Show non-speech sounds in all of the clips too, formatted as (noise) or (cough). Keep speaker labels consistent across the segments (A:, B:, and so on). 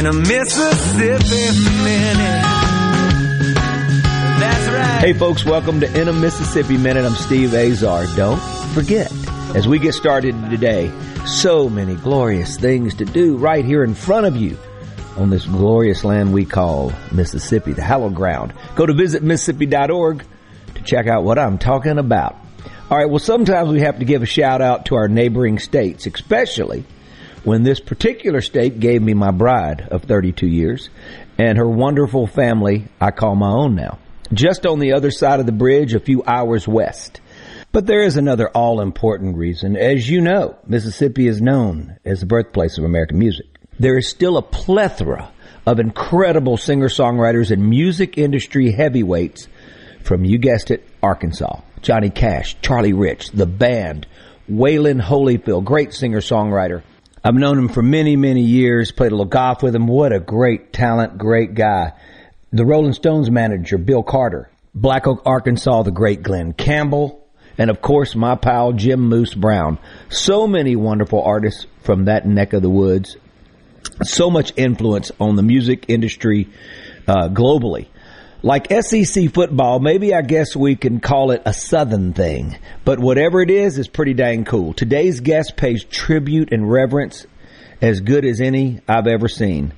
A: In a Mississippi minute. Right. Hey folks, welcome to In a Mississippi Minute. I'm Steve Azar. Don't forget, as we get started today, so many glorious things to do right here in front of you on this glorious land we call Mississippi, the hallowed ground. Go to visitmississippi.org to check out what I'm talking about. All right, well, sometimes we have to give a shout out to our neighboring states, especially when this particular state gave me my bride of 32 years and her wonderful family I call my own now. Just on the other side of the bridge, a few hours west. But there is another all important reason. As you know, Mississippi is known as the birthplace of American music there is still a plethora of incredible singer-songwriters and music industry heavyweights from, you guessed it, Arkansas. Johnny Cash, Charlie Rich, The Band, Wayland Holyfield, great singer-songwriter. I've known him for many, many years, played a little golf with him. What a great talent, great guy. The Rolling Stones manager, Bill Carter. Black Oak, Arkansas, the great Glen Campbell. And of course, my pal, Jim Moose Brown. So many wonderful artists from that neck of the woods so much influence on the music industry uh, globally. Like SEC football, maybe I guess we can call it a Southern thing, but whatever it is, is pretty dang cool. Today's guest pays tribute and reverence as good as any I've ever seen.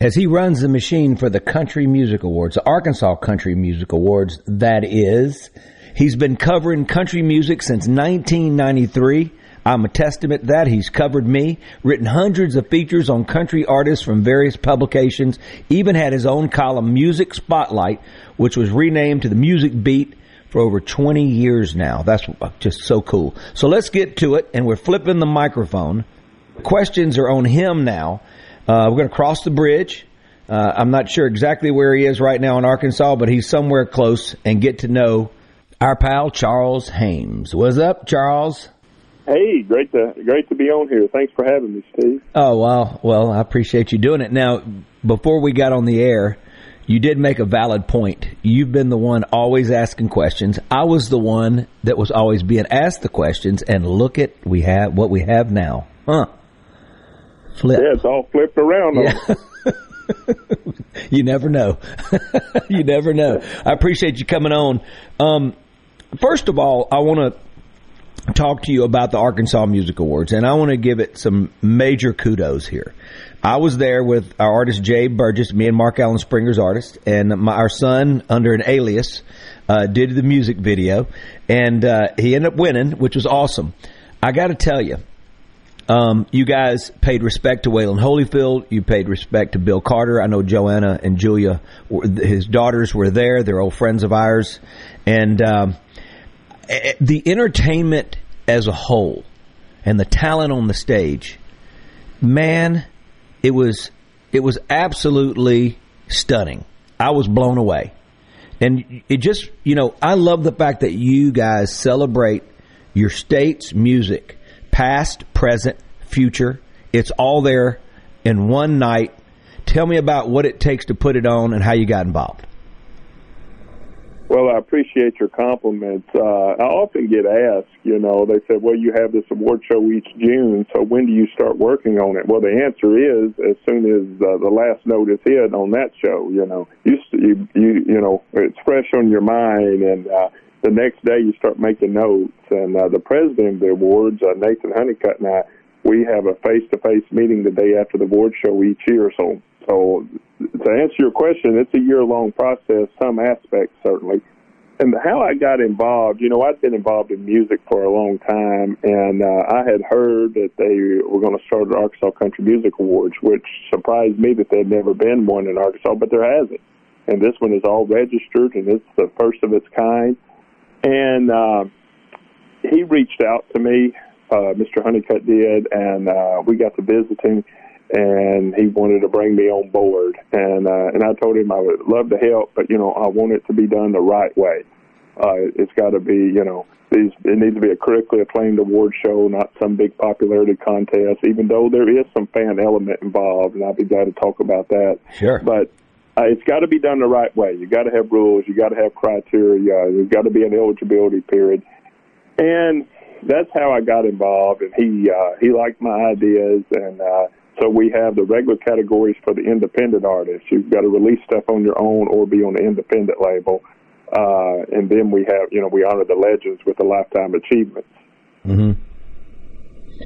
A: As he runs the machine for the Country Music Awards, the Arkansas Country Music Awards, that is. He's been covering country music since 1993 I'm a testament to that. He's covered me, written hundreds of features on country artists from various publications, even had his own column, Music Spotlight, which was renamed to the Music Beat for over 20 years now. That's just so cool. So let's get to it, and we're flipping the microphone. Questions are on him now. Uh, we're going to cross the bridge. Uh, I'm not sure exactly where he is right now in Arkansas, but he's somewhere close and get to know our pal Charles Hames. What's up, Charles?
B: Hey, great to great to be on here. Thanks for having me, Steve.
A: Oh well, well, I appreciate you doing it. Now, before we got on the air, you did make a valid point. You've been the one always asking questions. I was the one that was always being asked the questions, and look at we have what we have now, huh?
B: Flip. Yeah, it's all flipped around. Yeah. (laughs)
A: you never know. (laughs) you never know. I appreciate you coming on. Um, first of all, I want to talk to you about the Arkansas Music Awards, and I want to give it some major kudos here. I was there with our artist Jay Burgess, me and Mark Allen Springer's artist, and my, our son, under an alias, uh, did the music video, and uh, he ended up winning, which was awesome. I got to tell you, um, you guys paid respect to Wayland Holyfield. You paid respect to Bill Carter. I know Joanna and Julia, his daughters, were there. They're old friends of ours, and. Um, Eh, eh, the entertainment as a whole and the talent on the stage, man, it was it was absolutely stunning. I was blown away. And it just, you know, I love the fact that you guys celebrate your state's music, past, present, future. It's all there in one night. Tell me about what it takes to put it on and how you got involved.
B: Well, I appreciate your compliments. Uh, I often get asked, you know, they said, well, you have this award show each June, so when do you start working on it? Well, the answer is as soon as uh, the last note is hit on that show, you know, you, you, you, know, it's fresh on your mind and, uh, the next day you start making notes and, uh, the president of the awards, uh, Nathan Honeycutt and I, we have a face-to-face meeting the day after the award show each year. So So to answer your question, it's a year long process. Some aspects certainly. And how I got involved, you know, I'd been involved in music for a long time, and uh, I had heard that they were going to start the Arkansas Country Music Awards, which surprised me that there'd never been one in Arkansas, but there hasn't. And this one is all registered, and it's the first of its kind. And uh, he reached out to me, uh, Mr. Honeycutt did, and uh, we got to visiting and he wanted to bring me on board. And uh, and I told him I would love to help, but you know I want it to be done the right way. Uh, it's got to be you know these it needs to be a critically acclaimed award show, not some big popularity contest. Even though there is some fan element involved, and I'd be glad to talk about that.
A: Sure,
B: but. Uh, it's got to be done the right way. You got to have rules. You got to have criteria. There's got to be an eligibility period, and that's how I got involved. And he uh, he liked my ideas, and uh, so we have the regular categories for the independent artists. You've got to release stuff on your own or be on the independent label. Uh, and then we have, you know, we honor the legends with the lifetime achievements.
A: Mm-hmm.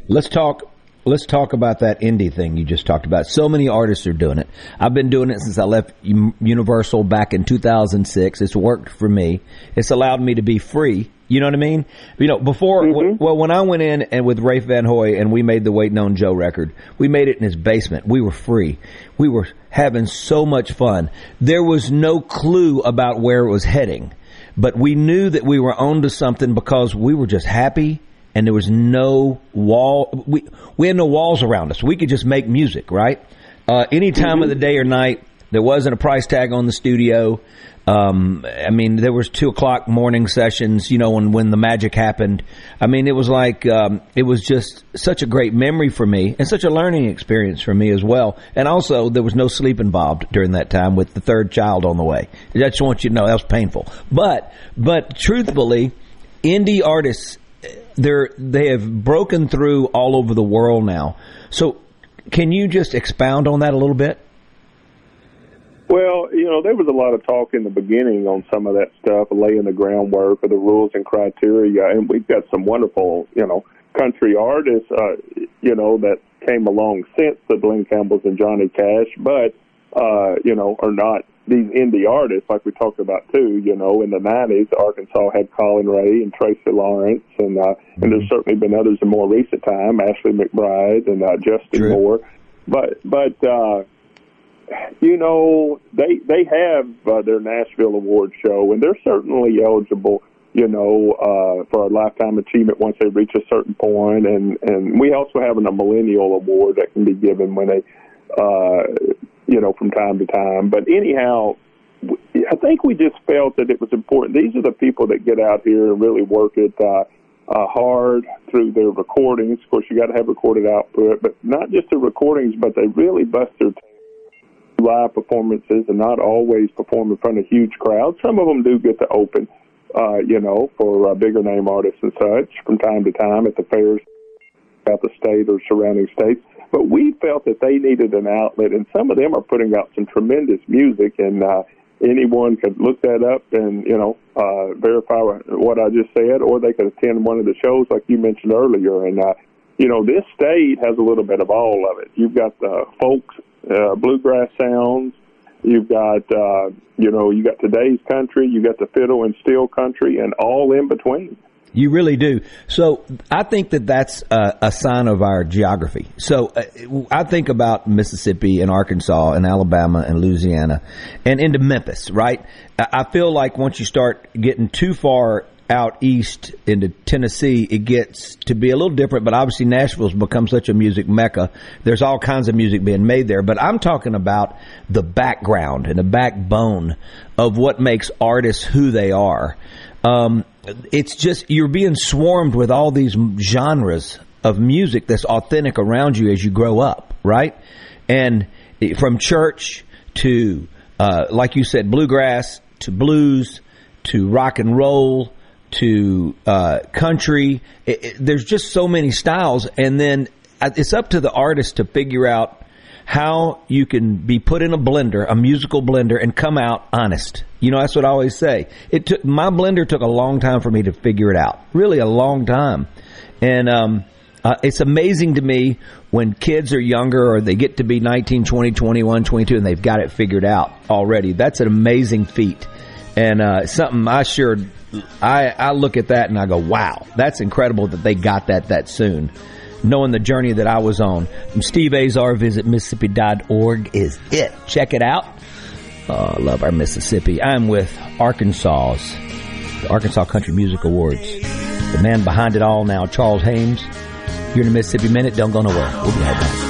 A: Let's talk. Let's talk about that indie thing you just talked about. So many artists are doing it. I've been doing it since I left Universal back in 2006. It's worked for me. It's allowed me to be free you know what I mean? You know, before, mm-hmm. well, when I went in and with Rafe Van Hoy and we made the Waiting on Joe record, we made it in his basement. We were free. We were having so much fun. There was no clue about where it was heading, but we knew that we were onto something because we were just happy and there was no wall. We, we had no walls around us. We could just make music, right? Uh, any time mm-hmm. of the day or night. There wasn't a price tag on the studio. Um, I mean, there was two o'clock morning sessions, you know, when, when the magic happened. I mean, it was like, um, it was just such a great memory for me and such a learning experience for me as well. And also, there was no sleep involved during that time with the third child on the way. I just want you to know that was painful. But, but truthfully, indie artists, they're, they have broken through all over the world now. So, can you just expound on that a little bit?
B: Well, you know, there was a lot of talk in the beginning on some of that stuff, laying the groundwork for the rules and criteria, and we've got some wonderful, you know, country artists, uh, you know, that came along since the Glen Campbells and Johnny Cash, but uh, you know, are not these indie artists like we talked about too. You know, in the '90s, Arkansas had Collin Raye and Tracy Lawrence, and uh, and there's certainly been others in more recent time, Ashley McBryde and uh, Justin True. Moore. But but uh, you know, they they have uh, their Nashville Award show, and they're certainly eligible. You know, uh, for a lifetime achievement once they reach a certain point, and and we also have a millennial award that can be given when they, uh, you know, from time to time. But anyhow, I think we just felt that it was important. These are the people that get out here and really work it uh, uh, hard through their recordings. Of course, you got to have recorded output, but not just the recordings, but they really bust their live performances and not always perform in front of huge crowds. Some of them do get to open, uh, you know, for uh, bigger name artists and such from time to time at the fairs out the state or surrounding states. But we felt that they needed an outlet, and some of them are putting out some tremendous music, and uh, anyone could look that up and you know uh, verify what I just said, or they could attend one of the shows like you mentioned earlier. And uh, you know, this state has a little bit of all of it. You've got the folks uh, bluegrass sounds. You've got, uh, you know, you got today's country, you got the fiddle and steel country, and all in between.
A: You really do. So I think that that's a, a sign of our geography. So uh, I think about Mississippi and Arkansas and Alabama and Louisiana and into Memphis, right? I feel like once you start getting too far out east into Tennessee, it gets to be a little different, but obviously Nashville's become such a music mecca. There's all kinds of music being made there, but I'm talking about the background and the backbone of what makes artists who they are. Um, it's just, you're being swarmed with all these genres of music that's authentic around you as you grow up, right? And from church to, uh, like you said, bluegrass to blues to rock and roll to uh, country. It, it, there's just so many styles, and then uh, it's up to the artist to figure out how you can be put in a blender, a musical blender, and come out honest. You know, that's what I always say. It took my blender took a long time for me to figure it out, really a long time, and um, Uh, it's amazing to me when kids are younger or they get to be 19, 20, 21, 22 and they've got it figured out already. That's an amazing feat. And uh, something I sure I, I look at that and I go, wow, that's incredible that they got that that soon. Knowing the journey that I was on. Steve Azar, visit Mississippi.org is it. Check it out. Oh, I love our Mississippi. I'm with Arkansas's, the Arkansas Country Music Awards. The man behind it all now, Charles Hames. You're in the Mississippi Minute. Don't go nowhere. We'll be right back.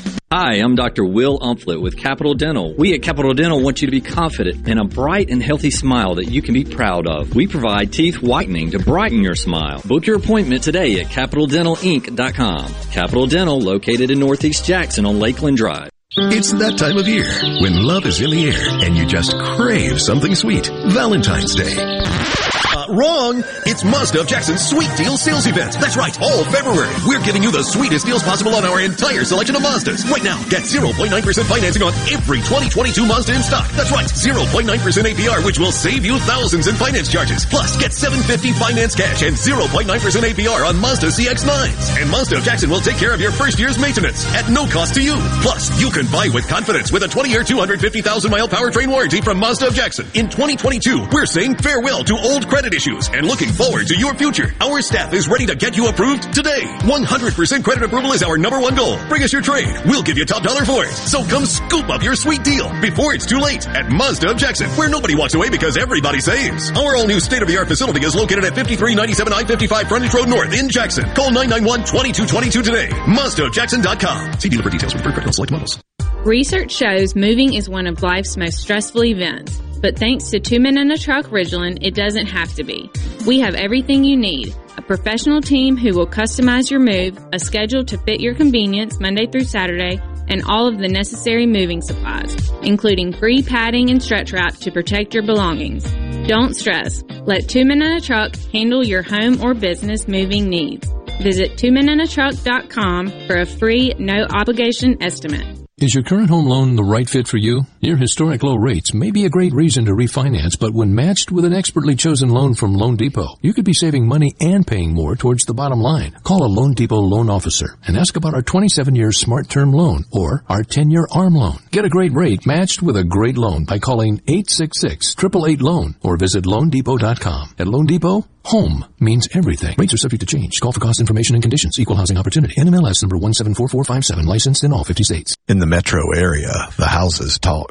C: Hi, I'm Dr. Will Umflett with Capital Dental. We at Capital Dental want you to be confident in a bright and healthy smile that you can be proud of. We provide teeth whitening to brighten your smile. Book your appointment today at CapitalDentalInc.com. Capital Dental, located in Northeast Jackson on Lakeland Drive.
D: It's that time of year when love is in the air and you just crave something sweet. Valentine's Day. Wrong! It's Mazda of Jackson's Sweet Deal Sales Event. That's right, all February. We're giving you the sweetest deals possible on our entire selection of Mazdas. Right now, get 0.9% financing on every 2022 Mazda in stock. That's right, 0.9% APR, which will save you thousands in finance charges. Plus, get 750 finance cash and 0.9% APR on Mazda CX-9s. And Mazda of Jackson will take care of your first year's maintenance at no cost to you. Plus, you can buy with confidence with a 20-year, 250,000 mile powertrain warranty from Mazda of Jackson. In 2022, we're saying farewell to old credit issues and looking forward to your future. Our staff is ready to get you approved today. 100% credit approval is our number one goal. Bring us your trade. We'll give you top dollar for it. So come scoop up your sweet deal before it's too late at Mazda of Jackson, where nobody walks away because everybody saves. Our all new state of the art facility is located at 5397 I-55 Frontage Road North in Jackson. Call 991-2222 today. MazdaofJackson.com. See dealer for details with critical select models.
E: Research shows moving is one of life's most stressful events, but thanks to Two Men in a Truck Ridgeland, it doesn't have to be. We have everything you need. A professional team who will customize your move, a schedule to fit your convenience Monday through Saturday, and all of the necessary moving supplies, including free padding and stretch wrap to protect your belongings. Don't stress. Let Two Men in a Truck handle your home or business moving needs. Visit twomeninatruck.com for a free, no obligation estimate.
F: Is your current home loan the right fit for you? Your historic low rates may be a great reason to refinance, but when matched with an expertly chosen loan from Loan Depot, you could be saving money and paying more towards the bottom line. Call a Loan Depot loan officer and ask about our 27-year smart term loan or our 10-year ARM loan. Get a great rate matched with a great loan by calling 866-888-LOAN or visit loandepot.com. At Loan Depot, home means everything. Rates are subject to change. Call for cost information and conditions. Equal housing opportunity. NMLS number 174457. Licensed in all 50 states.
G: In the metro area, the houses talk.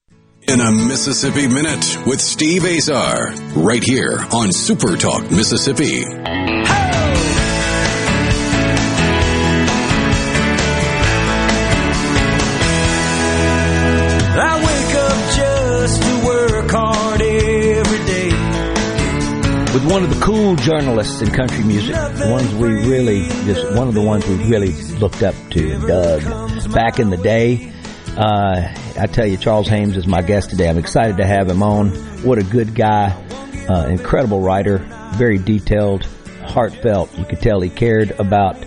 H: In a Mississippi Minute with Steve Azar, right here on Super Talk Mississippi.
I: I wake up just to work hard every day.
A: With one of the cool journalists in country music, ones we really just one of the ones we really looked up to, Doug. Back in the day, uh, I tell you, Charles Hames is my guest today. I'm excited to have him on. What a good guy, uh, incredible writer, very detailed, heartfelt. You could tell he cared about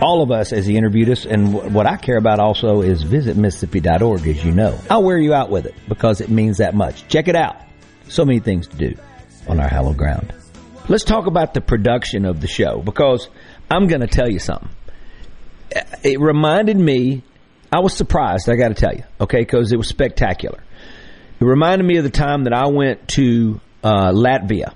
A: all of us as he interviewed us. And w- what I care about also is visit Mississippi.org, as you know. I'll wear you out with it because it means that much. Check it out. So many things to do on our hallowed ground. Let's talk about the production of the show because I'm going to tell you something. It reminded me, I was surprised, I got to tell you, okay, because it was spectacular. It reminded me of the time that I went to uh, Latvia.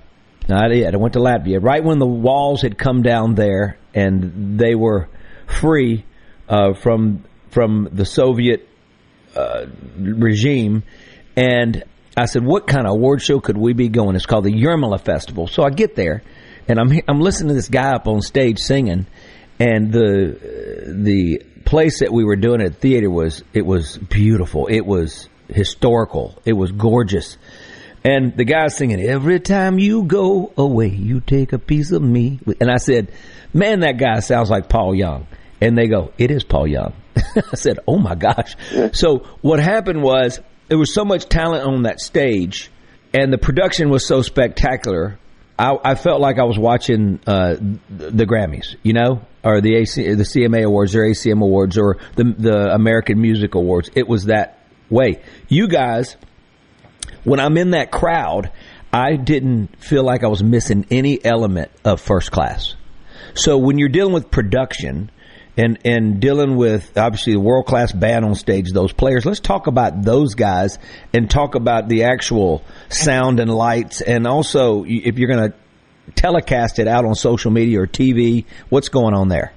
A: I did. I went to Latvia right when the walls had come down there and they were free uh, from from the Soviet uh, regime. And I said, "What kind of award show could we be going?" It's called the Jurmala Festival. So I get there, and I'm I'm listening to this guy up on stage singing, and the the place that we were doing at the theater was it was beautiful. It was historical. It was gorgeous. And the guy's singing, Every time you go away, you take a piece of me. And I said, Man, that guy sounds like Paul Young. And they go, It is Paul Young. (laughs) I said, Oh my gosh. So what happened was there was so much talent on that stage, and the production was so spectacular. I, I felt like I was watching uh, the Grammys, you know, or the AC, the CMA Awards, or ACM Awards, or the the American Music Awards. It was that way. You guys when I'm in that crowd, I didn't feel like I was missing any element of first class. So when you're dealing with production and and dealing with obviously the world class band on stage, those players, let's talk about those guys and talk about the actual sound and lights, and also if you're going to telecast it out on social media or TV, what's going on there?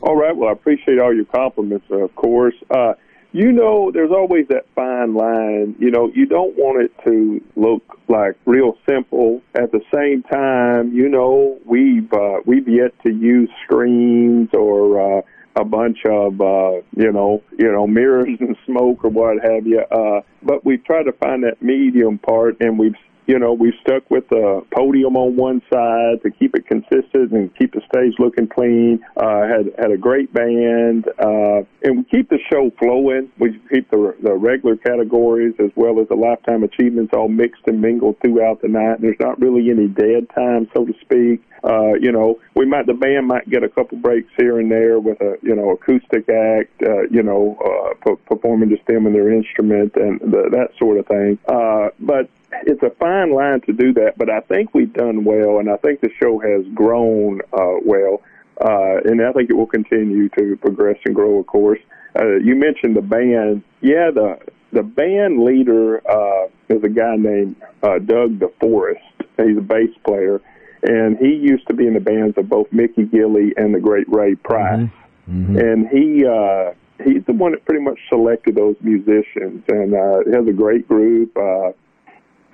B: All right. Well, I appreciate all your compliments, of course. Uh, you know, there's always that fine line. You know, you don't want it to look like real simple. At the same time, you know, we've uh, we've yet to use screens or uh, a bunch of uh, you know, you know, mirrors and smoke or what have you. Uh, but we've tried to find that medium part, and we've you know, we've stuck with the podium on one side to keep it consistent and keep the stage looking clean. Uh, had had a great band, uh, and we keep the show flowing. We keep the the regular categories as well as the lifetime achievements all mixed and mingled throughout the night. There's not really any dead time, so to speak. Uh, you know, we might the band might get a couple breaks here and there with a you know acoustic act, uh, you know, uh, p- performing just them and their instrument and the, that sort of thing. Uh, but it's a fine line to do that, but I think we've done well, and I think the show has grown uh, well, uh, and I think it will continue to progress and grow. Of course, uh, you mentioned the band. Yeah, the the band leader uh, is a guy named uh, Doug DeForest. He's a bass player, and he used to be in the bands of both Mickey Gilley and the great Ray Price.
A: Mm-hmm.
B: And he uh, he's the one that pretty much selected those musicians, and uh, he has a great group. Uh,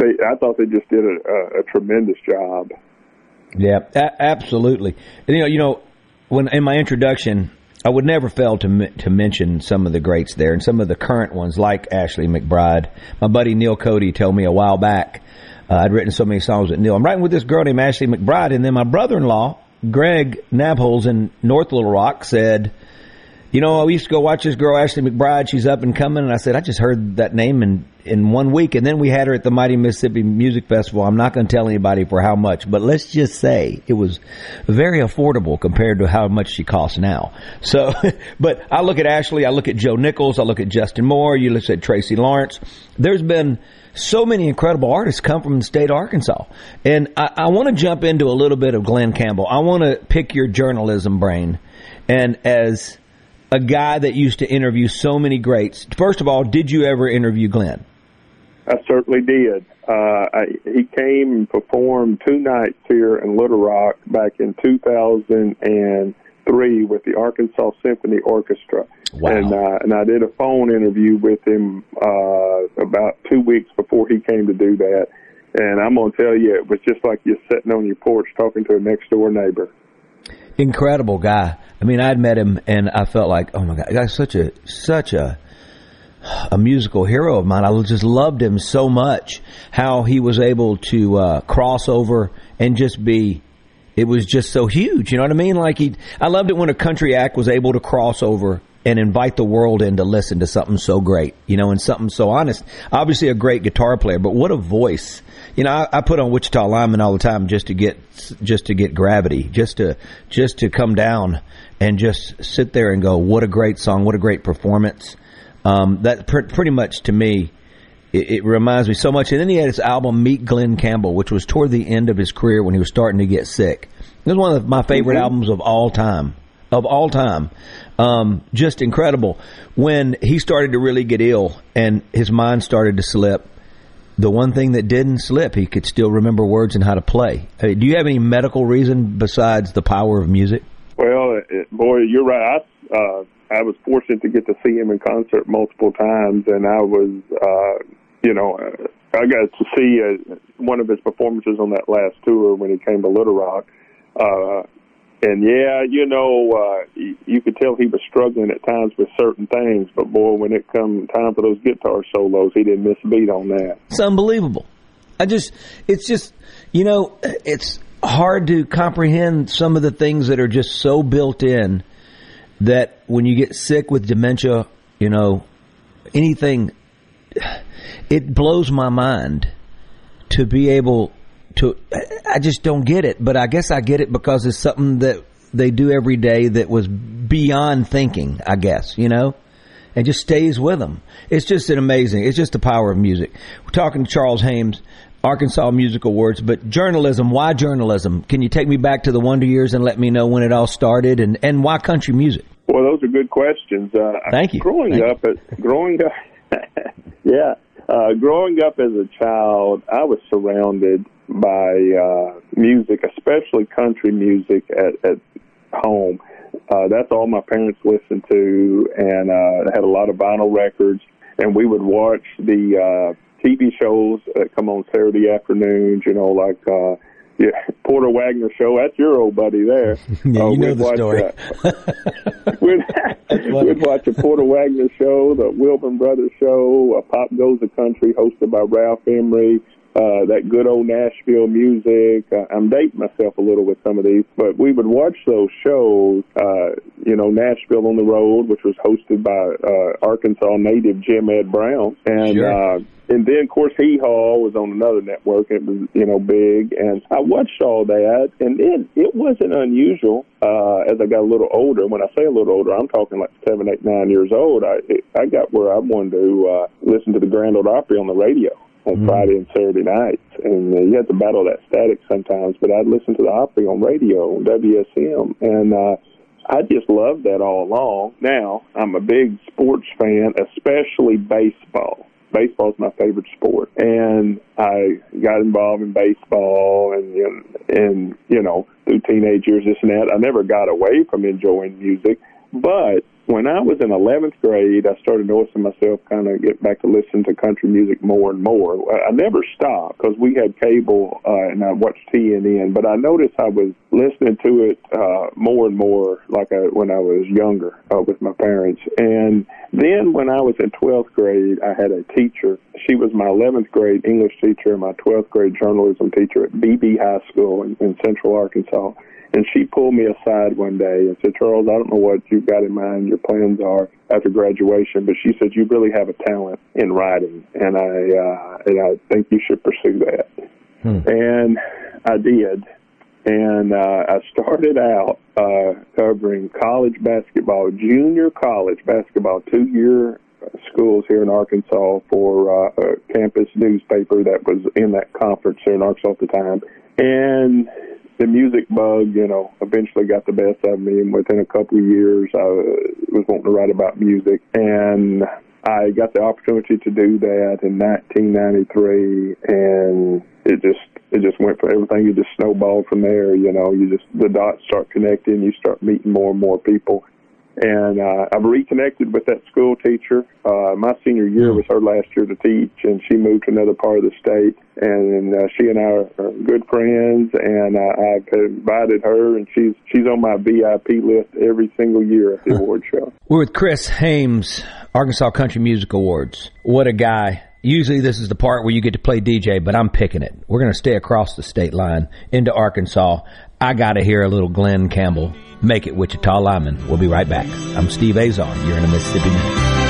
B: they, I thought they just did a, a, a tremendous job.
A: Yeah, a- absolutely. And, you know, you know, when in my introduction, I would never fail to m- to mention some of the greats there and some of the current ones like Ashley McBryde. My buddy Neil Cody told me a while back uh, I'd written so many songs with Neil. I'm writing with this girl named Ashley McBryde, and then my brother-in-law Greg Nabholz in North Little Rock said. You know, I used to go watch this girl, Ashley McBryde. She's up and coming. And I said, I just heard that name in, in one week. And then we had her at the Mighty Mississippi Music Festival. I'm not going to tell anybody for how much, but let's just say it was very affordable compared to how much she costs now. So, (laughs) but I look at Ashley, I look at Joe Nichols, I look at Justin Moore, you look at Tracy Lawrence. There's been so many incredible artists come from the state of Arkansas. And I, I want to jump into a little bit of Glen Campbell. I want to pick your journalism brain. And as a guy that used to interview so many greats. First of all, did you ever interview Glen?
B: I certainly did. Uh, I, he came and performed two nights here in Little Rock back in 2003 with the Arkansas Symphony Orchestra.
A: Wow.
B: And, uh, and I did a phone interview with him uh, about two weeks before he came to do that. And I'm going to tell you, it was just like you're sitting on your porch talking to a next door neighbor.
A: Incredible guy. I mean, I'd met him and I felt like, oh my God, guy's such a, such a a musical hero of mine. I just loved him so much. How he was able to uh, cross over and just be. It was just so huge. You know what I mean? Like he, I loved it when a country act was able to cross over and invite the world in to listen to something so great. You know, and something so honest. Obviously, a great guitar player, but what a voice! You know, I, I put on Wichita Lineman all the time just to get just to get gravity, just to just to come down and just sit there and go, what a great song, what a great performance. Um, that pr- pretty much to me, it, it, reminds me so much. And then he had his album Meet Glen Campbell, which was toward the end of his career when he was starting to get sick. It was one of my favorite mm-hmm. albums of all time. Of all time. Um, just incredible. When he started to really get ill and his mind started to slip, the one thing that didn't slip, he could still remember words and how to play. Do you have any medical reason besides the power of music?
B: Well, it, boy, you're right. I, uh, I was fortunate to get to see him in concert multiple times, and I was, uh, you know, I got to see uh, one of his performances on that last tour when he came to Little Rock. Uh, and yeah, you know, uh, you, you could tell he was struggling at times with certain things, but boy, when it come time for those guitar solos, he didn't miss a beat on that.
A: It's unbelievable. I just, it's just, you know, it's hard to comprehend some of the things that are just so built in that when you get sick with dementia, you know, anything, it blows my mind to be able to, I just don't get it, but I guess I get it because it's something that they do every day that was beyond thinking, I guess, you know? And just stays with them. It's just an amazing, it's just the power of music. We're talking to Charles Hames, Arkansas Music Awards, but journalism, why journalism? Can you take me back to the Wonder Years and let me know when it all started and, and why country music?
B: Well, those are good questions. Uh,
A: Thank you.
B: Growing
A: Thank
B: up, you. growing up, (laughs) yeah, uh, growing up as a child, I was surrounded by uh, music, especially country music at, at home. Uh, that's all my parents listened to, and uh, had a lot of vinyl records. And we would watch the uh, TV shows that come on Saturday afternoons. You know, like uh, yeah, (laughs) Porter Wagoner show. That's your old buddy there. (laughs)
A: yeah,
B: uh,
A: you know the
B: watch,
A: story.
B: Uh, (laughs) we'd, we'd watch a Porter Wagoner show, the Wilburn Brothers show, a Pop Goes the Country hosted by Ralph Emery uh, that good old Nashville music. Uh, I'm dating myself a little with some of these, but we would watch those shows, uh, you know, Nashville on the Road, which was hosted by uh, Arkansas native Jim Ed Brown. And,
A: sure.
B: uh, and then, of course, Hee Haw was on another network. It was, you know, big. And I watched all that. And then it wasn't unusual uh, as I got a little older. When I say a little older, I'm talking like seven, eight, nine years old. I, I got where I wanted to uh, listen to the Grand Ole Opry on the radio on mm Friday and Saturday nights, and uh, you had to battle that static sometimes. But I'd listen to the Opry on radio on WSM, and uh, I just loved that all along. Now I'm a big sports fan, especially baseball. Baseball's my favorite sport, and I got involved in baseball, and and you know through teenage years, this and that. I never got away from enjoying music, but when I was in 11th grade, I started noticing myself kind of get back to listen to country music more and more. I never stopped because we had cable uh, and I watched TNN, but I noticed I was listening to it uh, more and more like I, when I was younger uh, with my parents. And then when I was in 12th grade, I had a teacher. She was my 11th grade English teacher and my 12th grade journalism teacher at Beebe High School in, in Central Arkansas. And she pulled me aside one day and said, Charles, I don't know what you've got in mind, your plans are after graduation, but she said, you really have a talent in writing, and I, uh, and I think you should pursue that.
A: Hmm.
B: And I did. And uh, I started out uh, covering college basketball, junior college basketball, two year schools here in Arkansas for uh, a campus newspaper that was in that conference here in Arkansas at the time. And the music bug, you know, eventually got the best of me. And within a couple of years, I was wanting to write about music. And I got the opportunity to do that in 1993. And it just, it just went for everything. You just snowballed from there. You know, you just, the dots start connecting. You start meeting more and more people and uh, I've reconnected with that school teacher. Uh, my senior year was her last year to teach, and she moved to another part of the state. And uh, she and I are good friends, and uh, I've invited her, and she's she's on my VIP list every single year at the award show.
A: We're with Chris Hames, Arkansas Country Music Awards. What a guy. Usually this is the part where you get to play DJ, but I'm picking it. We're going to stay across the state line into Arkansas. I got to hear a little Glen Campbell. Make it Wichita Lineman. We'll be right back. I'm Steve Azar. You're in a Mississippi Minute.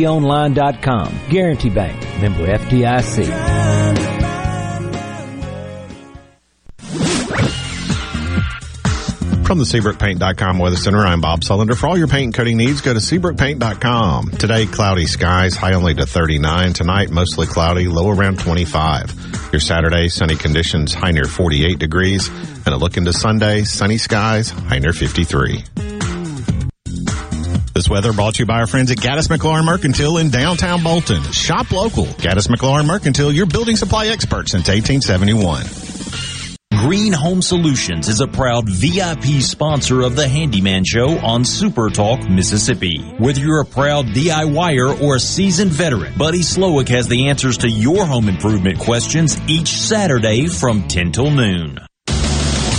A: GuaranteeOnline.com. Guarantee Bank. Member FDIC.
G: From the SeabrookPaint.com Weather Center, I'm Bob Sullender. For all your paint and coating needs, go to SeabrookPaint.com. Today, cloudy skies, high only to 39. Tonight, mostly cloudy, low around 25. Your Saturday, sunny conditions, high near 48 degrees. And a look into Sunday, sunny skies, high near 53. This weather brought to you by our friends at Gaddis McLaurin Mercantile in downtown Bolton. Shop local. Gaddis McLaurin Mercantile, your building supply expert since 1871.
J: Green Home Solutions is a proud VIP sponsor of the Handyman Show on Super Talk, Mississippi. Whether you're a proud DIYer or a seasoned veteran, Buddy Slowick has the answers to your home improvement questions each Saturday from 10 till noon.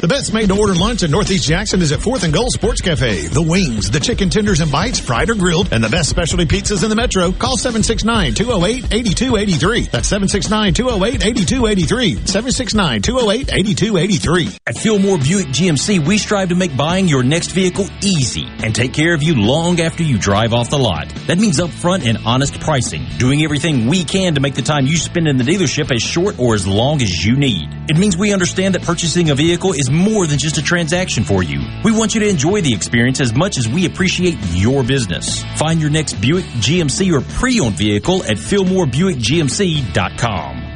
K: The best made to order lunch in Northeast Jackson is at 4th and Goal Sports Cafe. The wings, the chicken tenders and bites, fried or grilled, and the best specialty pizzas in the metro. Call 769-208-8283. That's 769-208-8283. 769-208-8283.
J: At Fillmore Buick GMC, we strive to make buying your next vehicle easy and take care of you long after you drive off the lot. That means upfront and honest pricing, doing everything we can to make the time you spend in the dealership as short or as long as you need. It means we understand that purchasing a vehicle is more than just a transaction for you. We want you to enjoy the experience as much as we appreciate your business. Find your next Buick, GMC, or pre-owned vehicle at FillmoreBuickGMC.com.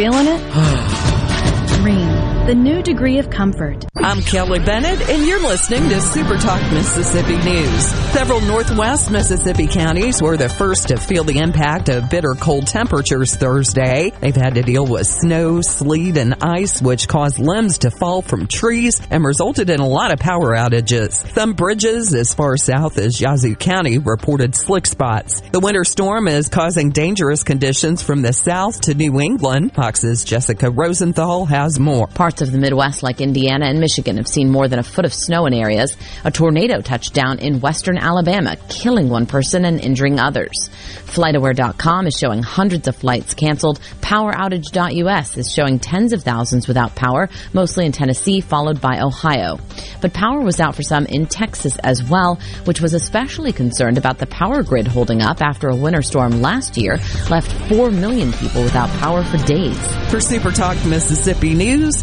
L: feeling it? Dream, the new degree of comfort.
M: I'm Kelly Bennett, and you're listening to Super Talk Mississippi News. Several northwest Mississippi counties were the first to feel the impact of bitter cold temperatures Thursday. They've had to deal with snow, sleet, and ice, which caused limbs to fall from trees and resulted in a lot of power outages. Some bridges as far south as Yazoo County reported slick spots. The winter storm is causing dangerous conditions from the south to New England. Fox's Jessica Rosenthal has more.
N: Parts Parts of the Midwest, like Indiana and Michigan, have seen more than a foot of snow in areas. A tornado touched down in western Alabama, killing one person and injuring others. FlightAware.com is showing hundreds of flights canceled. PowerOutage.us is showing tens of thousands without power, mostly in Tennessee, followed by Ohio. But power was out for some in Texas as well, which was especially concerned about the power grid holding up after a winter storm last year left 4 million people without power for days.
M: For Super Talk Mississippi News,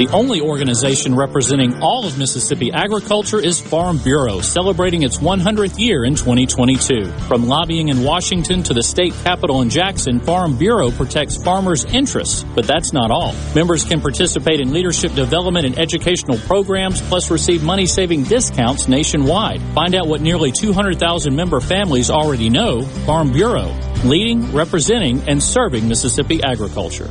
O: The only organization representing all of Mississippi agriculture is Farm Bureau, celebrating its 100th year in 2022. From lobbying in Washington to the state capitol in Jackson, Farm Bureau protects farmers' interests. But that's not all. Members can participate in leadership development and educational programs, plus receive money saving discounts nationwide. Find out what nearly 200,000 member families already know Farm Bureau, leading, representing, and serving Mississippi agriculture.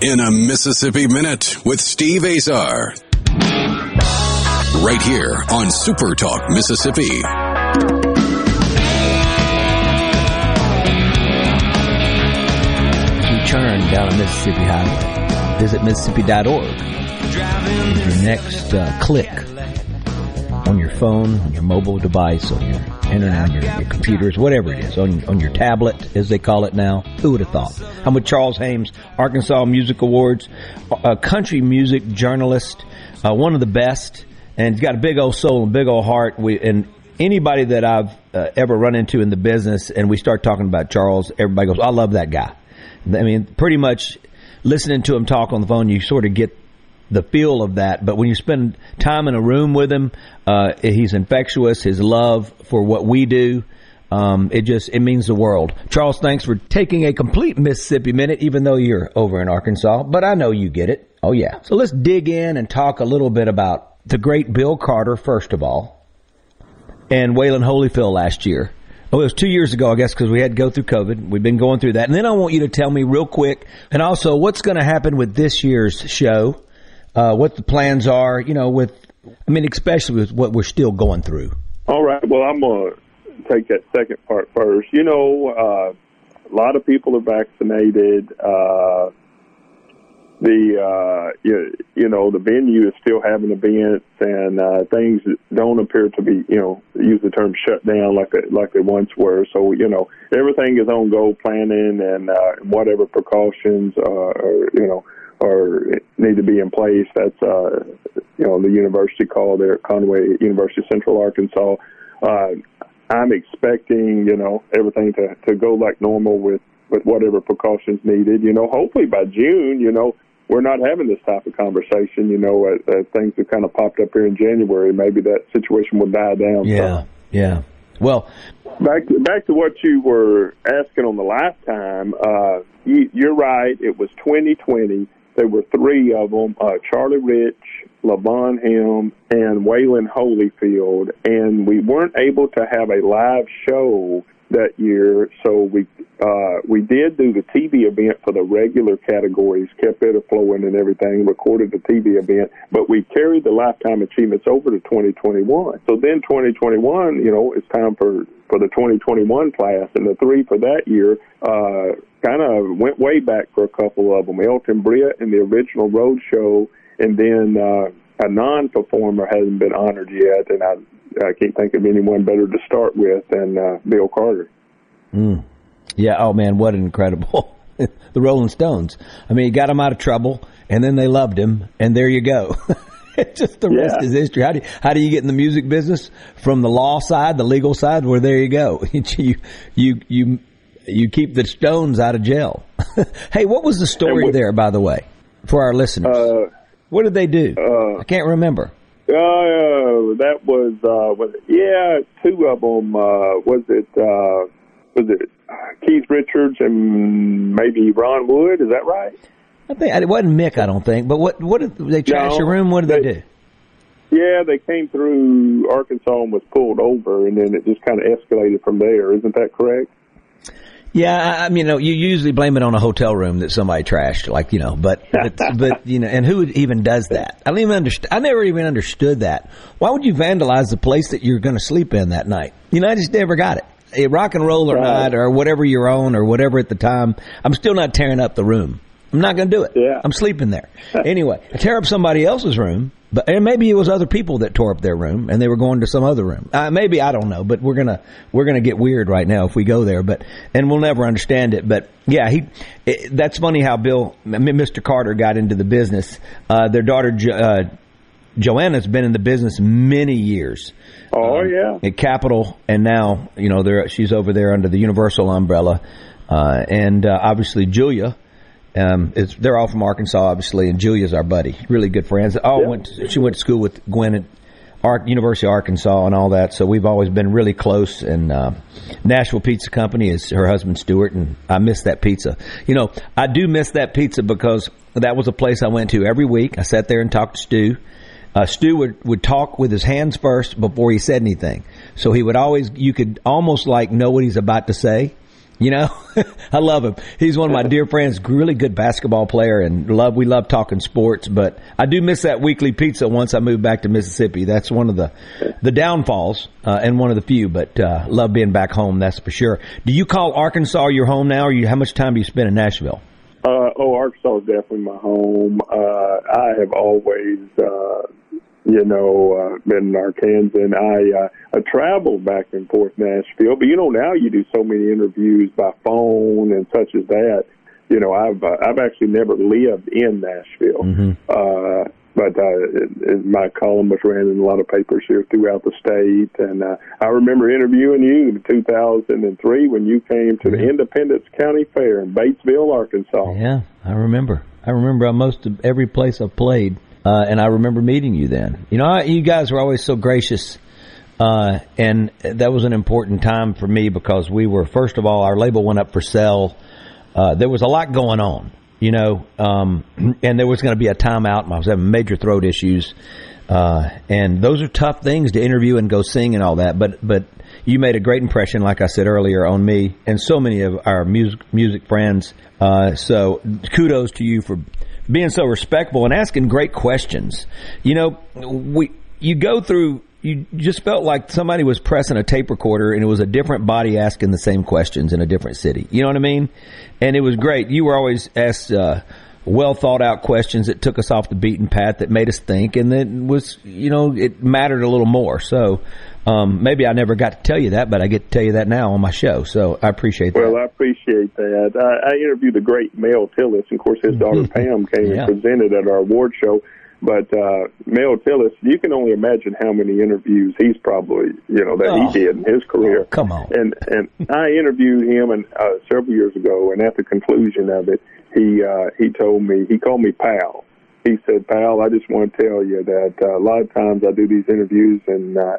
H: In a Mississippi Minute with Steve Azar. Right here on Super Talk Mississippi.
A: You turn down a Mississippi highway. Visit Mississippi.org. Your next uh, click on your phone, on your mobile device, on your internet, on your, your computers, whatever it is, on, on your tablet, as they call it now. Who would have thought? I'm with Charles Hames, Arkansas Music Awards, a country music journalist, uh, one of the best, and he's got a big old soul and big old heart. We, and anybody that I've uh, ever run into in the business, and we start talking about Charles, everybody goes, I love that guy. I mean, pretty much listening to him talk on the phone, you sort of get the feel of that. But when you spend time in a room with him, uh, he's infectious. His love for what we do, um, it just it means the world. Charles, thanks for taking a complete Mississippi minute, even though you're over in Arkansas. But I know you get it. Oh yeah. So let's dig in and talk a little bit about the great Bill Carter first of all, and Wayland Holyfield last year. Oh, it was two years ago, I guess, because we had to go through COVID. We've been going through that. And then I want you to tell me real quick, and also what's going to happen with this year's show, uh, what the plans are, you know, with, I mean, especially with what we're still going through.
B: All right. Well, I'm going to take that second part first. You know, uh, a lot of people are vaccinated. Uh, the uh, you, you know the venue is still having events, and uh, things don't appear to be you know use the term shut down like they, like they once were. So you know everything is on go planning, and uh, whatever precautions uh, are you know or need to be in place. That's uh, you know the university call there at Conway University of Central Arkansas. Uh, I'm expecting you know everything to to go like normal with with whatever precautions needed. You know, hopefully by June, you know, we're not having this type of conversation. You know, as, as things have kind of popped up here in January, maybe that situation will die down.
A: Yeah, yeah. Well,
B: back to, back to what you were asking on the last time. Uh, you, you're right. It was 2020. There were three of them: uh, Charlie Rich, Levon Helm, and Wayland Holyfield, and we weren't able to have a live show that year. So we uh, we did do the TV event for the regular categories, kept it afloat and everything, recorded the TV event, but we carried the lifetime achievements over to 2021. So then 2021, you know, it's time for for the 2021 class, and the three for that year uh, kind of went way back for a couple of them. Elton Britt in the original Road Show, and then uh, a non-performer hasn't been honored yet, and I I can't think of anyone better to start with than uh, Bill Carter.
A: Mm. Yeah. Oh man, what an incredible (laughs) the Rolling Stones. I mean, he got them out of trouble, and then they loved him, and there you go. It's (laughs) just the rest
B: Yeah.
A: is history. How do you, how do you get in the music business from the law side, the legal side? Well, there you go. (laughs) You you you you keep the Stones out of jail. (laughs) hey, what was the story there, by the way, for our listeners? what did they do? I can't remember.
B: Uh, that was uh, was it, yeah, two of them. Uh, was it uh, was it Keith Richards and maybe Ron Wood? Is that right?
A: I think it wasn't Mick. I don't think. But what what did they trash
B: No,
A: your room? What did they, do?
B: Yeah, they came through Arkansas and was pulled over, and then it just kind of escalated from there. Isn't that correct?
A: Yeah, I I mean, you know, you usually blame it on a hotel room that somebody trashed, like you know, but but, (laughs) but you know, and who even does that? I don't even understand. I never even understood that. Why would you vandalize the place that you're going to sleep in that night? You know, I just never got it. A rock and roll or
B: Right.
A: not, or whatever you're on, or whatever at the time, I'm still not tearing up the room. I'm not going to do it. Yeah. I'm sleeping there. (laughs) anyway, I tear up somebody else's room, but and maybe it was other people that tore up their room and they were going to some other room. Uh, maybe I don't know, but we're gonna we're gonna get weird right now if we go there. But and we'll never understand it. But yeah, he. It, that's funny how Bill, Mr. Carter, got into the business. Uh, their daughter. Jo, uh, Joanna's been in the business many years.
B: Oh yeah.
A: At Capitol, and now you know they're she's over there under the Universal umbrella, uh, and uh, obviously Julia. Um, it's, they're all from Arkansas, obviously, and Julia's our buddy. Really good friends. All went. To, she went to school with Gwen at Ar- University of Arkansas and all that. So we've always been really close. And uh, Nashville Pizza Company is her husband Stuart, and I miss that pizza. You know, I do miss that pizza because that was a place I went to every week. I sat there and talked to Stu. Uh, Stu would, would talk with his hands first before he said anything. So he would always, you could almost like know what he's about to say. You know, (laughs) I love him. He's one of my dear friends, really good basketball player, and love. We love talking sports, but I do miss that weekly pizza. Once I moved back to Mississippi, that's one of the the downfalls, uh, and one of the few. But uh, love being back home. That's for sure. Do you call Arkansas your home now? Or you, how much time do you spend in Nashville?
B: Uh, oh, Arkansas is definitely my home. Uh, I have always, uh, you know, uh, been in Arkansas, and I, uh, I traveled back and forth Nashville. But you know, now you do so many interviews by phone and such as that. You know, I've uh, I've actually never lived in Nashville. Uh, but uh, it, it, my column was ran in a lot of papers here throughout the state, and uh, I remember interviewing you in 2003 when you came to the Independence County Fair in Batesville, Arkansas.
A: Yeah, I remember. I remember most of every place I've played, uh, and I remember meeting you then. You know, I, you guys were always so gracious, uh, and that was an important time for me because we were first of all our label went up for sale. Uh, there was a lot going on, you know, um, (clears throat) and there was going to be a timeout. I was having major throat issues, uh, and those are tough things to interview and go sing and all that. But but you made a great impression, like I said earlier, on me and so many of our music music friends. Uh, so kudos to you for being so respectful and asking great questions. You know, we you go through. You just felt like somebody was pressing a tape recorder and it was a different body asking the same questions in a different city. You know what I mean? And it was great. You were always asked uh, well thought out questions that took us off the beaten path that made us think and that was, you know, it mattered a little more. So um, maybe I never got to tell you that, but I get to tell you that now on my show. So I appreciate that.
B: Well, I appreciate that. I, I interviewed the great Mel Tillis. Of course, his daughter Pam came
A: Yeah.
B: and presented at our award show. But uh, Mel Tillis, you can only imagine how many interviews he's probably, you know, that
A: Oh.
B: he did in his career.
A: come on.
B: And and I interviewed him and uh, several years ago, and at the conclusion of it, he uh, he told me he called me pal. He said, "Pal, I just want to tell you that uh, a lot of times I do these interviews and." Uh,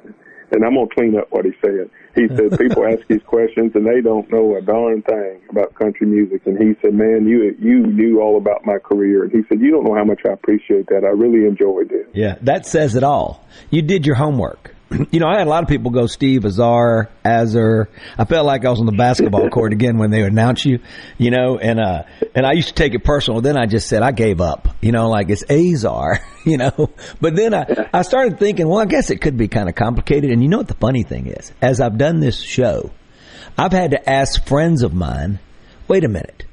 B: and I'm gonna clean up what he said. He said people ask these questions and they don't know a darn thing about country music. And he said, "Man, you you knew all about my career." And he said, "You don't know how much I appreciate that. I really enjoyed it."
A: Yeah, that says it all. You did your homework. (clears throat) You know, I had a lot of people go Steve Azar, Azar. I felt like I was on the basketball (laughs) court again when they would announce you, you know, and uh and I used to take it personal. Then I just said I gave up. You know, like it's Azar, (laughs) you know. But then I I started thinking, well, I guess it could be kind of complicated. And you know what the funny thing is? As I've done this show, I've had to ask friends of mine, "Wait a minute.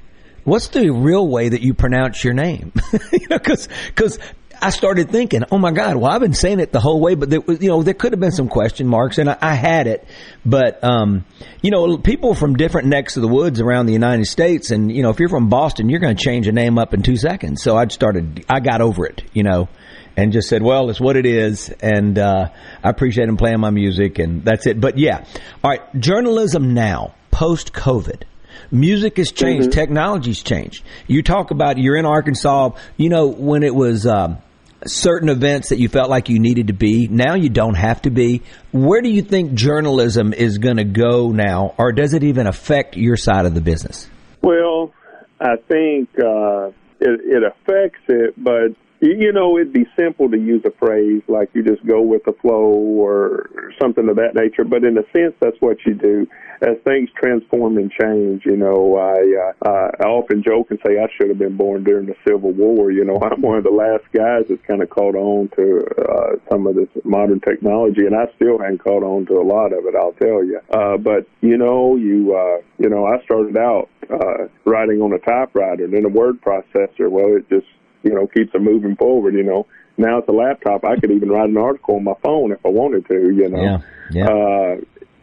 A: What's the real way that you pronounce your name?" (laughs) you know, cuz cuz I started thinking, oh my God, well, I've been saying it the whole way, but there was, you know, there could have been some question marks and I, I had it, but, um, you know, people from different necks of the woods around the United States. And, you know, if you're from Boston, you're going to change a name up in two seconds. So I started, I got over it, you know, and just said, well, it's what it is. And, uh, I appreciate him playing my music and that's it. But yeah. All right. Journalism now, post COVID. Music has changed.
B: Mm-hmm.
A: Technology's changed. You talk about you're in Arkansas. You know when it was um, certain events that you felt like you needed to be. Now you don't have to be. Where do you think journalism is going to go now, or does it even affect your side of the business?
B: Well, I think uh, it, it affects it, but you know, it'd be simple to use a phrase like you just go with the flow or something of that nature. But in a sense, that's what you do as things transform and change. You know, I uh, I often joke and say I should have been born during the Civil War. You know, (laughs) I'm one of the last guys that's kind of caught on to uh, some of this modern technology, and I still hadn't caught on to a lot of it. I'll tell you. Uh, but you know, you uh, you know, I started out uh, writing on a typewriter and then a word processor. Well, it just you know, keeps it moving forward, you know. Now it's a laptop. I could even write an article on my phone if I wanted to, you know.
A: Yeah, yeah.
B: Uh,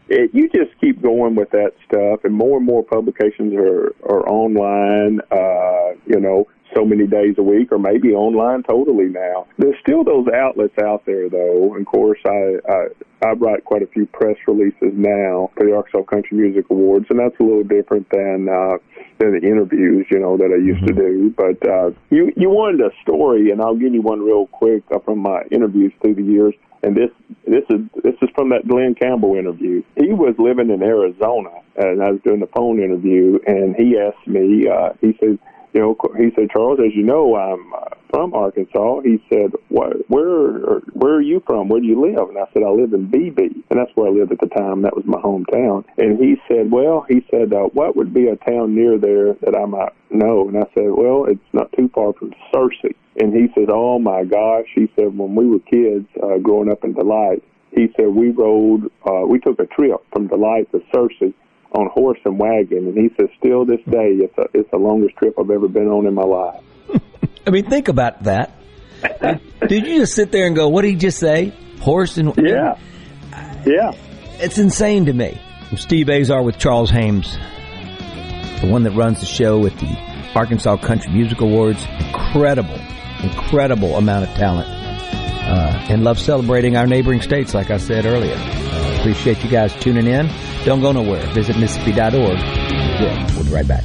B: it, you just keep going with that stuff, and more and more publications are are online. Uh, you know, so many days a week, or maybe online totally now. There's still those outlets out there, though. Of course, I I, I write quite a few press releases now for the Arkansas Country Music Awards, and that's a little different than uh, than the interviews, you know, that I used to do. But uh, you you wanted a story, and I'll give you one real quick uh, from my interviews through the years. And this this is this is from that Glen Campbell interview. He was living in Arizona, and I was doing the phone interview, and he asked me. Uh, he said, you know, he said, Charles, as you know, I'm uh, from Arkansas. He said, what, where, where are you from? Where do you live? And I said, I live in Beebe, and that's where I lived at the time. That was my hometown. And he said, well, he said, uh, what would be a town near there that I might know? And I said, well, it's not too far from Searcy. And he said, oh my gosh. He said, when we were kids, uh, growing up in Delight, he said we rode, uh, we took a trip from Delight to Searcy on horse and wagon, and he says still this day it's a, it's the longest trip I've ever been on in my life. (laughs)
A: I mean, think about that. (laughs) Did you just sit there and go, "What did he just say?" Horse and
B: yeah, yeah.
A: It's insane to me. I'm Steve Azar with Charles Hames, the one that runs the show at the Arkansas Country Music Awards. Incredible, incredible amount of talent, uh, and love celebrating our neighboring states. Like I said earlier, uh, appreciate you guys tuning in. Don't go nowhere. Visit Mississippi.org. We'll, we'll be right back.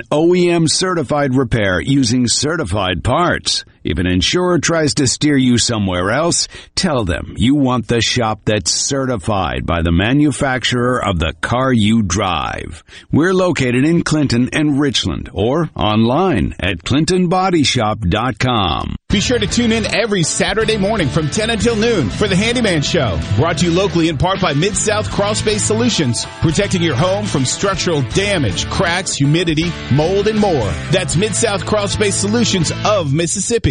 P: OEM certified repair using certified parts? If an insurer tries to steer you somewhere else, tell them you want the shop that's certified by the manufacturer of the car you drive. We're located in Clinton and Richland or online at clintonbodyshop.com.
Q: Be sure to tune in every Saturday morning from 10 until noon for the Handyman Show. Brought to you locally in part by Mid-South Crawlspace Solutions. Protecting your home from structural damage, cracks, humidity, mold, and more. That's Mid-South Crawlspace Solutions of Mississippi.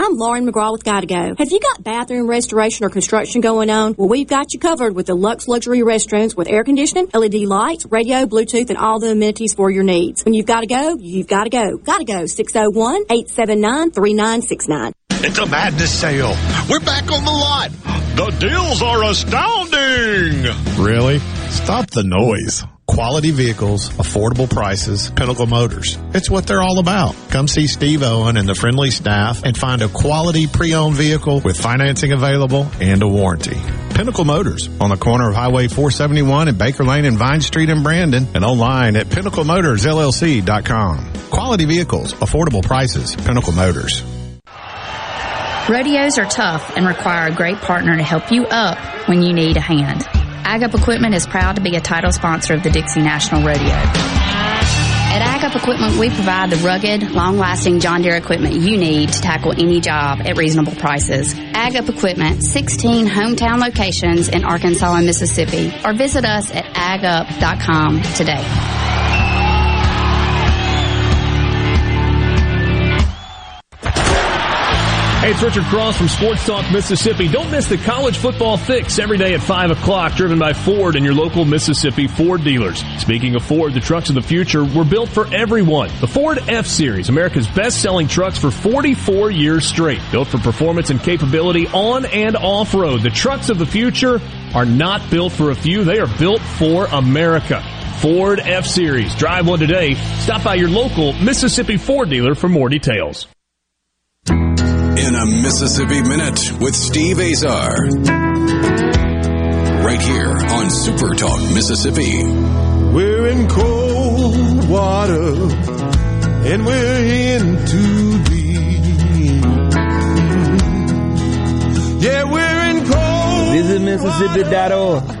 R: I'm Lauren McGraw with Gotta Go. Have you got bathroom restoration or construction going on? Well, we've got you covered with the Lux Luxury Restrooms with air conditioning, LED lights, radio, Bluetooth, and all the amenities for your needs. When you've got to go, you've got to go. Gotta go. 601-879-3969.
K: It's a madness sale. We're back on the lot. The deals are astounding. Really? Stop the noise. Quality vehicles, affordable prices, Pinnacle Motors. It's what they're all about. Come see Steve Owen and the friendly staff and find a quality pre-owned vehicle with financing available and a warranty. Pinnacle Motors on the corner of Highway 471 and Baker Lane and Vine Street in Brandon and online at pinnaclemotorsllc.com. Quality vehicles, affordable prices, Pinnacle Motors.
S: Rodeos are tough and require a great partner to help you up when you need a hand. AgUp Equipment is proud to be a title sponsor of the Dixie National Rodeo. At AgUp Equipment, we provide the rugged, long-lasting John Deere equipment you need to tackle any job at reasonable prices. AgUp Equipment, 16 hometown locations in Arkansas and Mississippi, or visit us at agup.com today.
T: Hey, it's Richard Cross from Sports Talk Mississippi. Don't miss the college football fix every day at 5 o'clock, driven by Ford and your local Mississippi Ford dealers. Speaking of Ford, the trucks of the future were built for everyone. The Ford F-Series, America's best-selling trucks for 44 years straight. Built for performance and capability on and off-road. The trucks of the future are not built for a few. They are built for America. Ford F-Series. Drive one today. Stop by your local Mississippi Ford dealer for more details.
H: In a Mississippi Minute with Steve Azar. Right here on Super Talk Mississippi.
I: We're in cold water and we're in too deep. Yeah, we're in cold.
A: Visit Mississippi.org.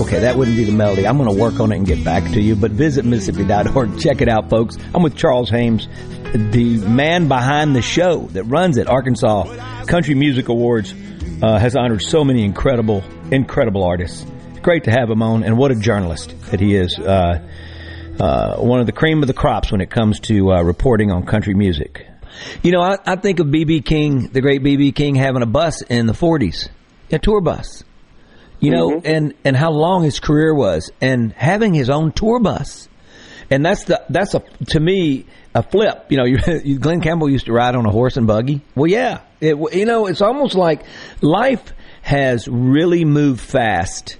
A: Okay, that wouldn't be the melody. I'm going to work on it and get back to you. But visit Mississippi.org. Check it out, folks. I'm with Charles Hames, the man behind the show that runs it. Arkansas Country Music Awards uh, has honored so many incredible, incredible artists. It's great to have him on, and what a journalist that he is. Uh, uh, one of the cream of the crops when it comes to uh, reporting on country music. You know, I, I think of B.B. King, the great B.B. King, having a bus in the 40s, a tour bus. You know, and, and how long his career was, and having his own tour bus. And that's the that's a to me a flip. You know, (laughs) you, Glen Campbell used to ride on a horse and buggy. Well, yeah, it, you know, it's almost like life has really moved fast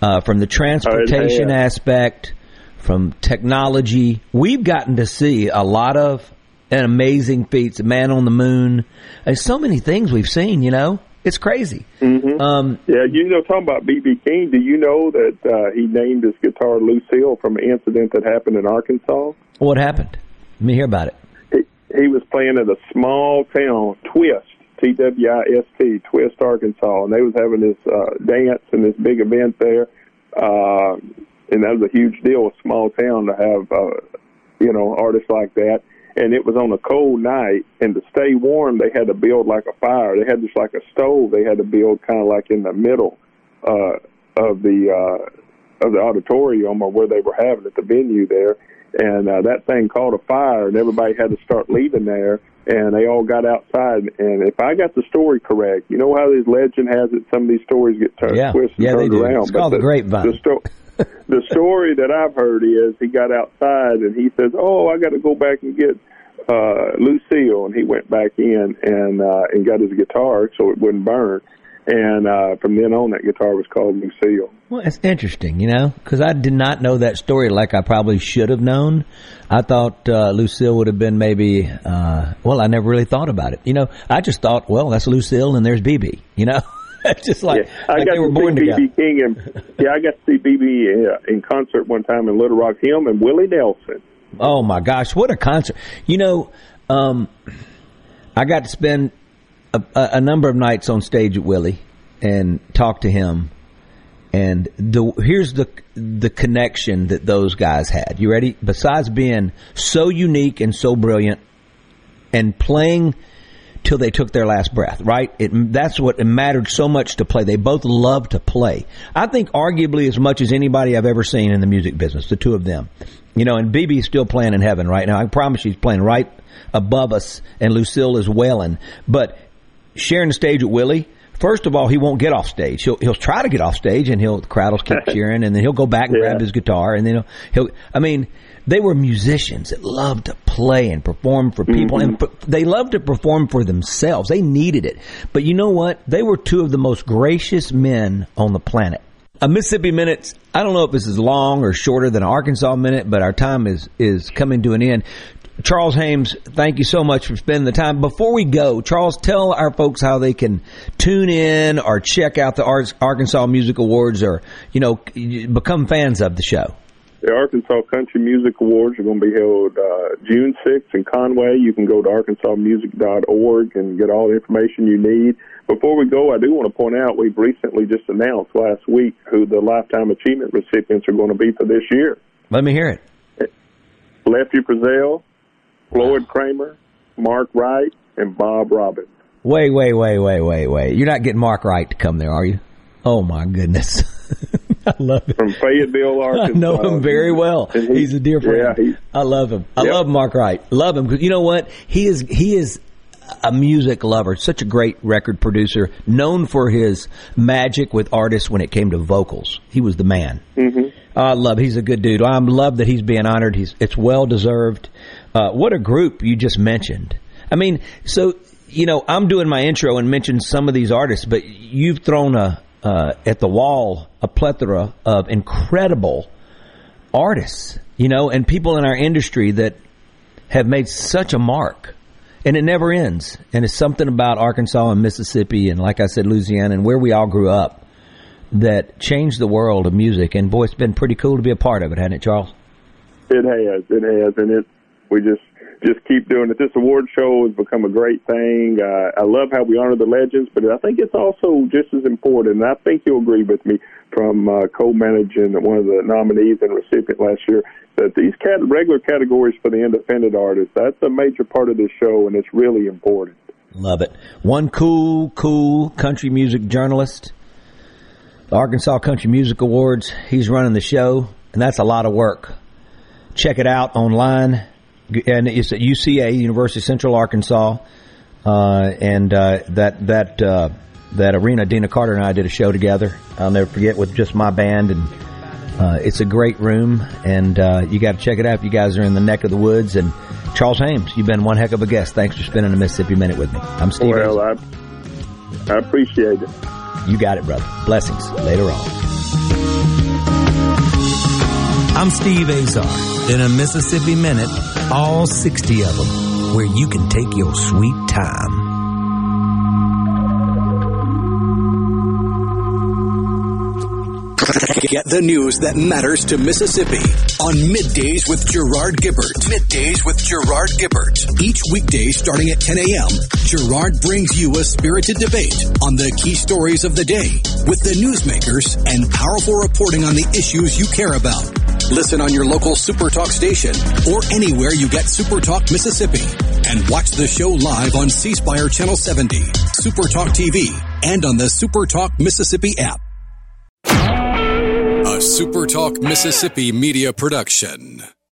A: uh, from the transportation
B: yeah.
A: aspect, from technology. We've gotten to see a lot of and amazing feats. Man on the moon. There's so many things we've seen. You know, it's crazy.
B: Mm-hmm.
A: Um,
B: yeah, you know, talking about BB King. Do you know that uh, he named his guitar Lucille from an incident that happened in Arkansas?
A: What happened? Let me hear about it.
B: He, he was playing at a small town, Twist, T W I S T, Twist, Arkansas, and they was having this uh, dance and this big event there. Uh, and that was a huge deal, a small town to have, uh, you know, artists like that. And it was on a cold night, and to stay warm, they had to build like a fire. They had just like a stove. They had to build kind of like in the middle uh, of the uh, of the auditorium or where they were having at the venue there. And uh, that thing caught a fire, and everybody had to start leaving there. And they all got outside. And if I got the story correct, you know how this legend has it. Some of these stories get turned,
A: Yeah.
B: twisted,
A: Yeah, they
B: turned
A: do.
B: around.
A: It's called the grapevine.
B: The sto- the story that I've heard is he got outside and he says, "Oh, I got to go back and get uh, Lucille, and he went back in and uh, and got his guitar so it wouldn't burn. And uh, from then on, that guitar was called Lucille.
A: Well, it's interesting, you know, because I did not know that story like I probably should have known. I thought uh, Lucille would have been maybe. Uh, well, I never really thought about it. You know, I just thought, well, that's Lucille and there's BB. You know, (laughs) it's just like,
B: yeah, I
A: like
B: got
A: they were
B: to
A: born
B: see
A: together.
B: BB King and yeah, I got to see BB uh, in concert one time in Little Rock. Him and Willie Nelson.
A: Oh my gosh, what a concert! You know, um, I got to spend a, a, number of nights on stage at Willie and talk to him. And the here's the the connection that those guys had. You ready? Besides being so unique and so brilliant, and playing till they took their last breath, right? It, that's what it mattered so much to play. They both loved to play. I think arguably as much as anybody I've ever seen in the music business, the two of them. You know, and BB's still playing in heaven right now. I promise she's playing right above us, and Lucille is wailing. But sharing the stage with Willie, first of all, he won't get off stage. He'll he'll try to get off stage, and he'll the crowd will keep (laughs) cheering, and then he'll go back and grab his guitar, and then he'll, he'll I mean, they were musicians that loved to play and perform for people, and mm-hmm. p- they loved to perform for themselves. They needed it, but you know what? They were two of the most gracious men on the planet. A Mississippi minute. I don't know if this is long or shorter than an Arkansas minute, but our time is is coming to an end. Charles Hames, thank you so much for spending the time. Before we go, Charles, tell our folks how they can tune in or check out the Arkansas Music Awards or, you know, become fans of the show.
B: The Arkansas Country Music Awards are going to be held uh, June 6th in Conway. You can go to arkansasmusic.org and get all the information you need. Before we go, I do want to point out we've recently just announced last week who the Lifetime Achievement recipients are going to be for this year.
A: Let me hear it.
B: Lefty Frizzell, Floyd Cramer, Mark Wright, and Bob Robbins.
A: Wait, wait, wait, wait, wait, wait. You're not getting Mark Wright to come there, are you? Oh my goodness. (laughs) I love him.
B: From Fayetteville, Arkansas.
A: I know him very well.
B: He-
A: He's a dear friend.
B: Yeah,
A: I love him. I
B: Yep.
A: love Mark Wright. Love him because you know what? He is he is a music lover. Such a great record producer, known for his magic with artists when it came to vocals. He was the man.
B: Mhm.
A: I love. He's a good dude. I love that he's being honored. He's it's well deserved. Uh, what a group you just mentioned. I mean, so you know, I'm doing my intro and mentioned some of these artists, but you've thrown a uh, at the wall a plethora of incredible artists. You know, and people in our industry that have made such a mark. And it never ends. And it's something about Arkansas and Mississippi and, like I said, Louisiana and where we all grew up that changed the world of music. And boy, it's been pretty cool to be a part of it, hasn't it, Charles?
B: It has, it has, and it. We just just keep doing it. This award show has become a great thing. Uh, I love how we honor the legends, but I think it's also just as important. And I think you'll agree with me from uh, co-managing one of the nominees and recipient last year that these cat- regular categories for the independent artists that's a major part of this show, and it's really important.
A: Love it. One cool, cool country music journalist, the Arkansas Country Music Awards. He's running the show, and that's a lot of work. Check it out online, and it's at UCA, University of Central Arkansas, uh, and uh, that that uh, that arena. Deana Carter and I did a show together. I'll never forget with just my band, and uh, it's a great room, and uh, you got to check it out if you guys are in the neck of the woods. And Charles Hames, you've been one heck of a guest. Thanks for spending a Mississippi minute with me. I'm Steve.
B: well, I I appreciate it.
A: You got it, brother. Blessings. Later on.
U: I'm Steve Azar. In a Mississippi Minute, all 60 of them, where you can take your sweet time.
H: Get the news that matters to Mississippi on Middays with Gerard Gibert. Middays with Gerard Gibert. Each weekday starting at 10 a.m., Gerard brings you a spirited debate on the key stories of the day with the newsmakers and powerful reporting on the issues you care about. Listen on your local Super Talk station or anywhere you get Super Talk Mississippi. And watch the show live on C Spire Channel 70, Super Talk TV, and on the Super Talk Mississippi app. A Super Talk Mississippi media production.